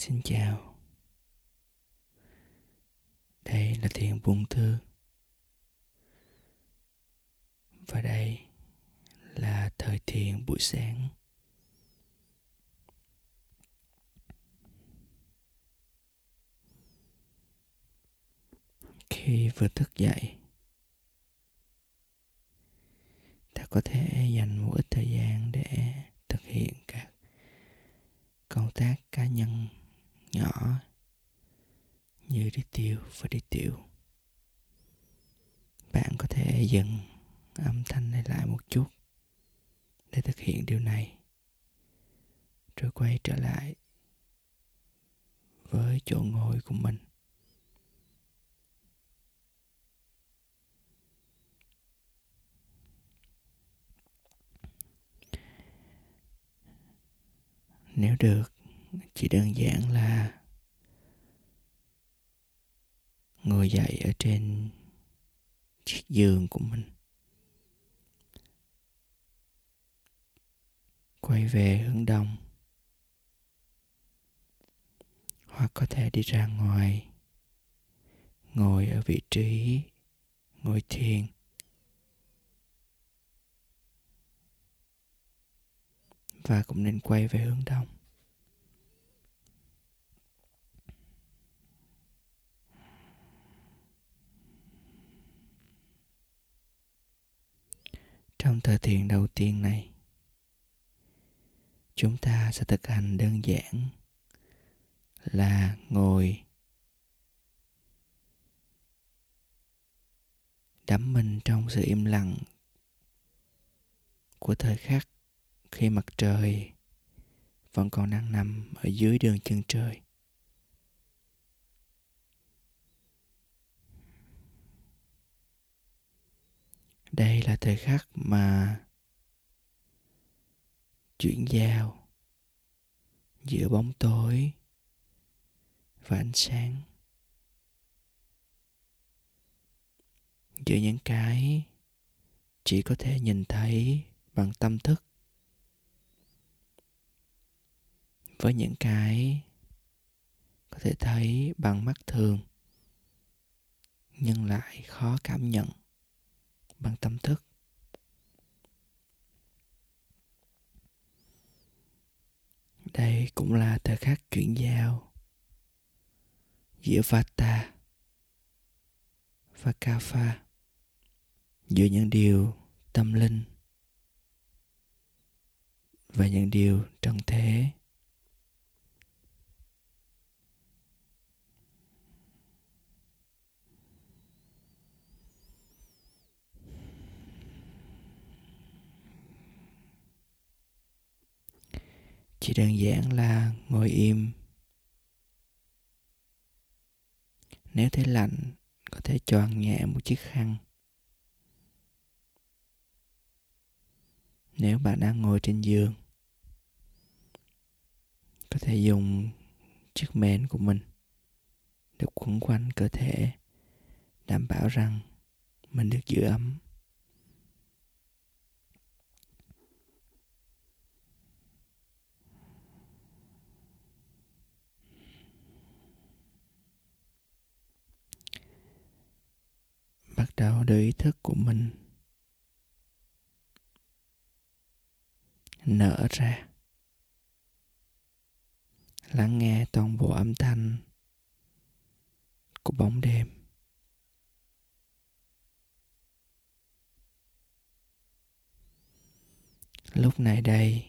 Xin chào. Đây là thiền buông thư. Và đây là thời thiền buổi sáng. Khi vừa thức dậy, Ta có thể dành một ít thời gian để thực hiện các công tác cá nhân nhỏ, như đi tiêu và đi tiểu bạn có thể dừng âm thanh này lại một chút để thực hiện điều này. Rồi quay trở lại với chỗ ngồi của mình. Nếu được chỉ đơn giản là ngồi dậy ở trên chiếc giường của mình. Quay về hướng đông. Hoặc có thể đi ra ngoài, ngồi ở vị trí ngồi thiền. Và cũng nên quay về hướng đông. Tờ thời thiền đầu tiên này. Chúng ta sẽ thực hành đơn giản là ngồi, đắm mình trong sự im lặng của thời khắc khi mặt trời vẫn còn đang nằm ở dưới đường chân trời. Đây là thời khắc mà chuyển giao giữa bóng tối và ánh sáng. Giữa những cái chỉ có thể nhìn thấy bằng tâm thức với những cái có thể thấy bằng mắt thường nhưng lại khó cảm nhận bằng tâm thức. Đây cũng là thời khắc chuyển giao giữa vata và kapha, giữa những điều tâm linh và những điều trần thế. Chỉ đơn giản là ngồi im. Nếu thấy lạnh, có thể choàng nhẹ một chiếc khăn. Nếu bạn đang ngồi trên giường, có thể dùng chiếc mền của mình được quấn quanh cơ thể, đảm bảo rằng mình được giữ ấm. Đạo đầu ý thức của mình. Nở ra. Lắng nghe toàn bộ âm thanh của bóng đêm. Lúc này đây,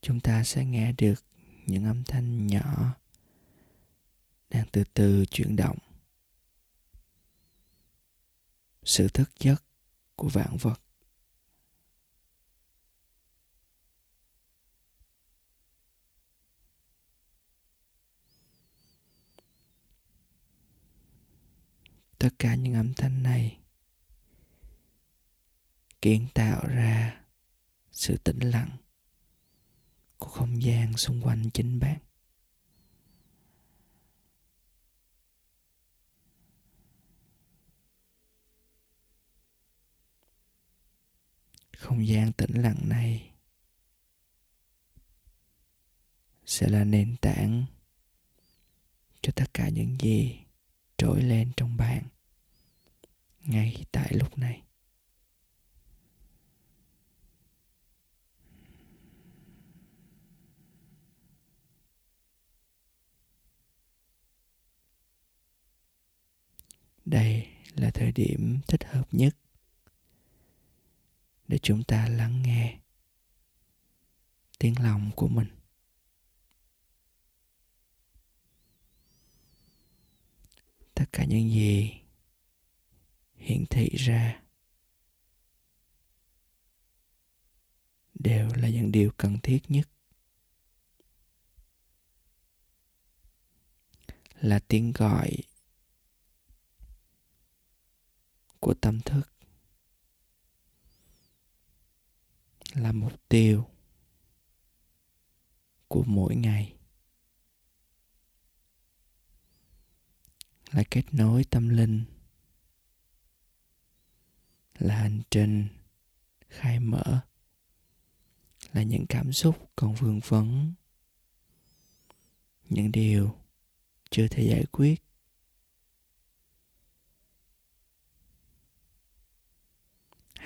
chúng ta sẽ nghe được những âm thanh nhỏ đang từ từ chuyển động. Sự thức giấc của vạn vật. Tất cả những âm thanh này kiến tạo ra sự tĩnh lặng của không gian xung quanh chính bạn. Không gian tĩnh lặng này sẽ là nền tảng cho tất cả những gì trỗi lên trong bạn ngay tại lúc này. Đây là thời điểm thích hợp nhất để chúng ta lắng nghe tiếng lòng của mình. Tất cả những gì hiển thị ra đều là những điều cần thiết nhất. Là tiếng gọi của tâm thức. Là mục tiêu của mỗi ngày. Là kết nối tâm linh, là hành trình khai mở, là những cảm xúc còn vương vấn, những điều chưa thể giải quyết.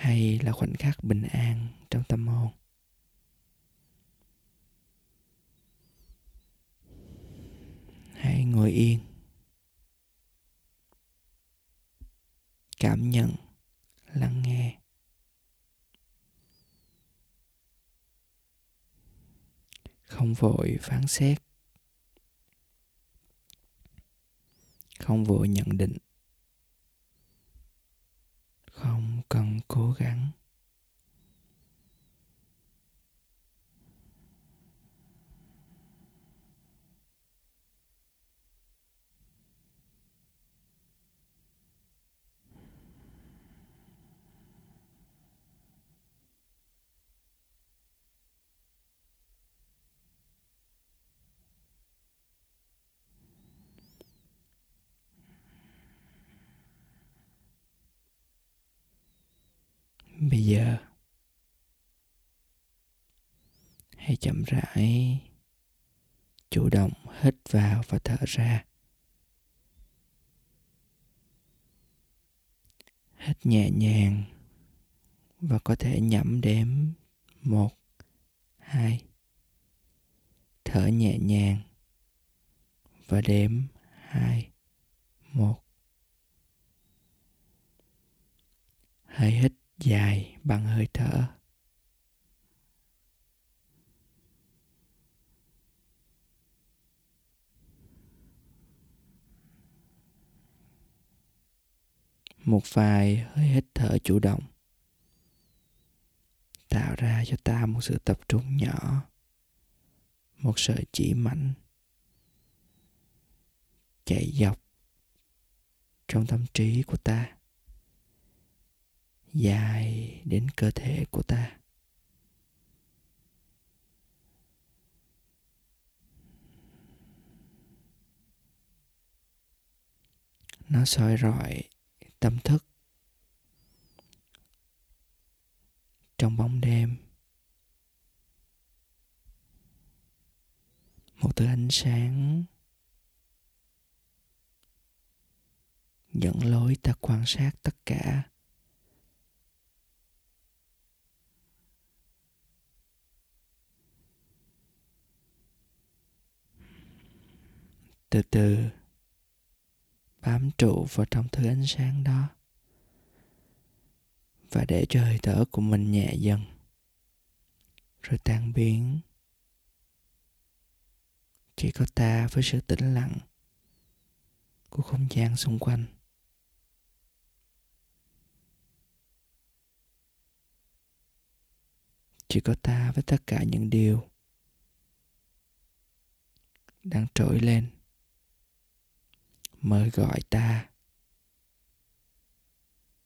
Hay là khoảnh khắc bình an trong tâm hồn? Hãy ngồi yên. Cảm nhận, lắng nghe. Không vội phán xét. Không vội nhận định không cần cố gắng. Bây giờ, hãy chậm rãi, chủ động hít vào và thở ra. Hít nhẹ nhàng và có thể nhẩm đếm một, hai. Thở nhẹ nhàng và đếm hai, một. Hãy hít dài bằng hơi thở. Một vài hơi hít thở chủ động, tạo ra cho ta một sự tập trung nhỏ, một sợi chỉ mạnh, chạy dọc trong tâm trí của ta dài đến cơ thể của ta. Nó soi rọi tâm thức trong bóng đêm. Một thứ ánh sáng dẫn lối ta quan sát tất cả. Từ từ bám trụ vào trong thứ ánh sáng đó và để cho hơi thở của mình nhẹ dần, rồi tan biến. Chỉ có ta với sự tĩnh lặng của không gian xung quanh. Chỉ có ta với tất cả những điều đang trỗi lên mời gọi ta.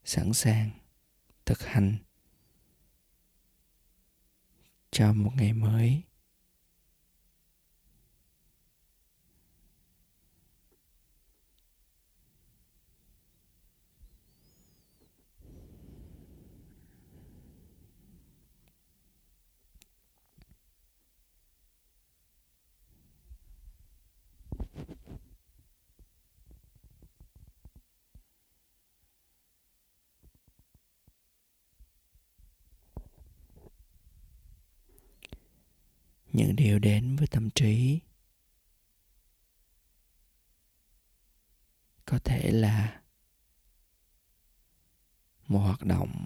Sẵn sàng thực hành cho một ngày mới. Những điều đến với tâm trí. Có thể là một hoạt động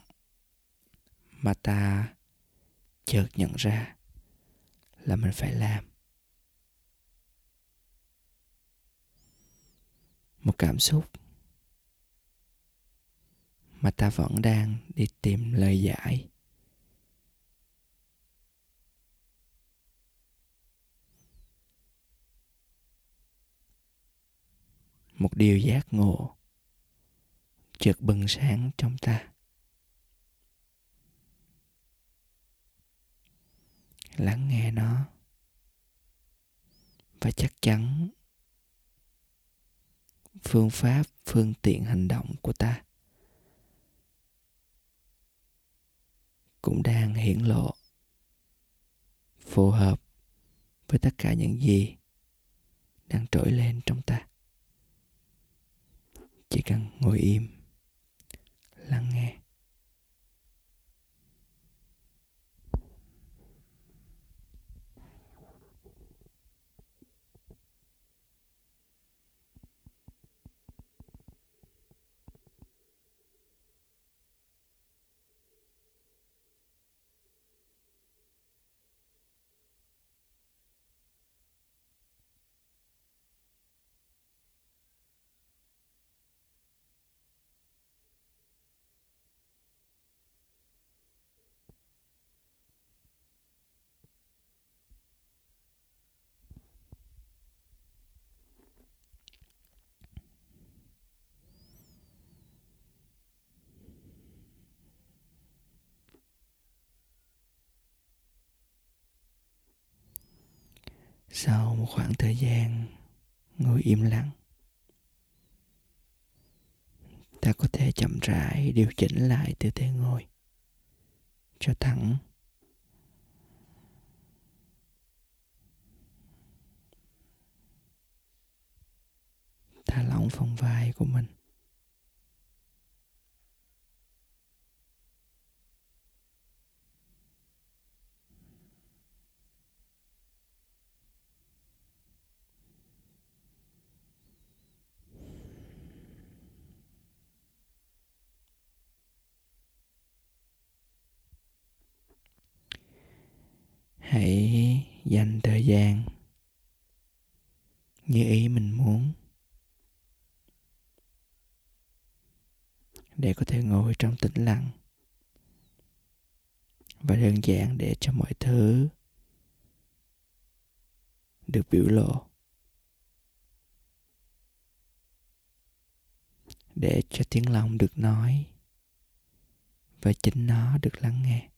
mà ta chợt nhận ra là mình phải làm. Một cảm xúc mà ta vẫn đang đi tìm lời giải. Một điều giác ngộ chợt bừng sáng trong ta. Lắng nghe nó và chắc chắn phương pháp, phương tiện hành động của ta cũng đang hiển lộ, phù hợp với tất cả những gì đang trỗi lên trong ta chỉ cần ngồi im lắng nghe. Sau một khoảng thời gian, ngồi im lặng, ta có thể chậm rãi điều chỉnh lại tư thế ngồi. Cho thẳng. Thả lỏng phần vai của mình hãy dành thời gian như ý mình muốn để có thể ngồi trong tĩnh lặng và đơn giản để cho mọi thứ được biểu lộ. Để cho tiếng lòng được nói và chính nó được lắng nghe.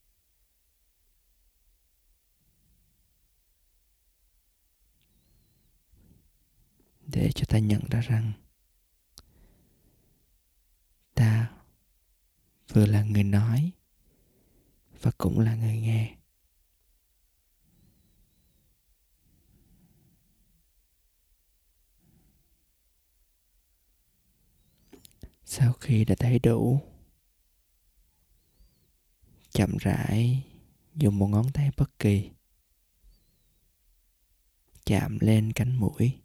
Để cho ta nhận ra rằng ta vừa là người nói và cũng là người nghe. Sau khi đã thấy đủ, chậm rãi dùng một ngón tay bất kỳ, chạm lên cánh mũi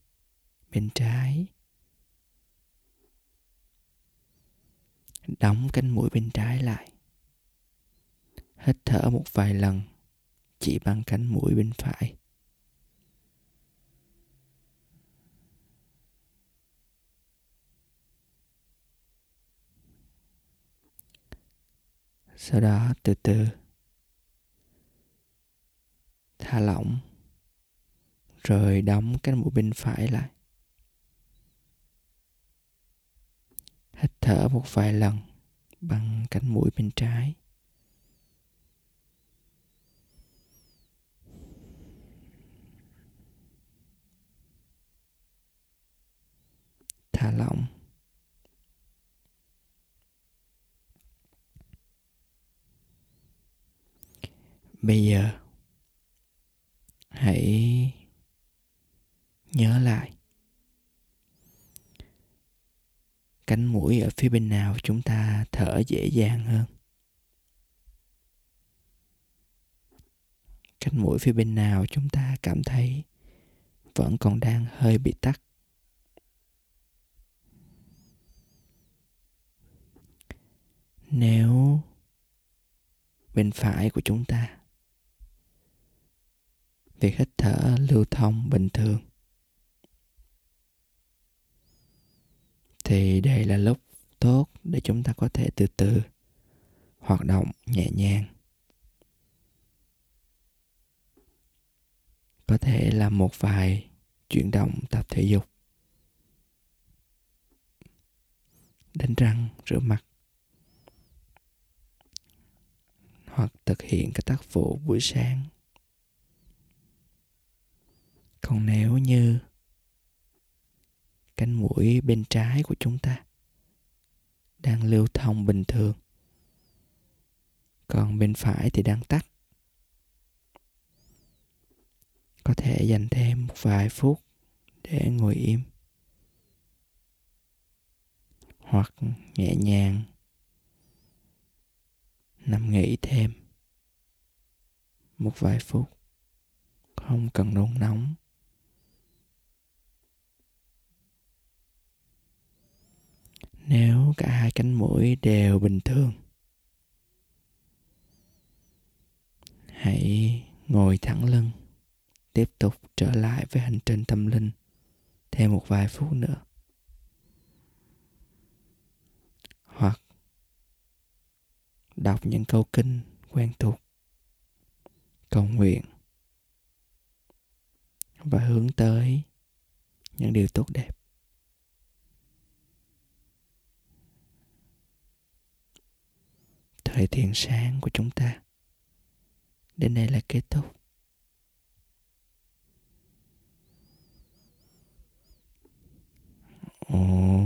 bên trái. Đóng cánh mũi bên trái lại. Hít thở một vài lần, chỉ bằng cánh mũi bên phải. Sau đó từ từ, thả lỏng, rồi đóng cánh mũi bên phải lại. Hít thở một vài lần bằng cánh mũi bên trái. Thả lỏng. Bây giờ, hãy nhớ lại. Cánh mũi ở phía bên nào chúng ta thở dễ dàng hơn? Cánh mũi phía bên nào chúng ta cảm thấy vẫn còn đang hơi bị tắc? Nếu bên phải của chúng ta, việc hít thở lưu thông bình thường thì đây là lúc tốt để chúng ta có thể từ từ hoạt động nhẹ nhàng. Có thể làm một vài chuyển động tập thể dục. Đánh răng, rửa mặt. Hoặc thực hiện các tác vụ buổi sáng. Còn nếu như cánh mũi bên trái của chúng ta đang lưu thông bình thường. Còn bên phải thì đang tắt. Có thể dành thêm một vài phút để ngồi im. Hoặc nhẹ nhàng nằm nghỉ thêm một vài phút. Không cần nôn nóng. Nếu cả hai cánh mũi đều bình thường, hãy ngồi thẳng lưng, tiếp tục trở lại với hành trình tâm linh thêm một vài phút nữa. Hoặc đọc những câu kinh quen thuộc, cầu nguyện và hướng tới những điều tốt đẹp. hệ thiện sáng của chúng ta. Đến đây là kết thúc. Ồ.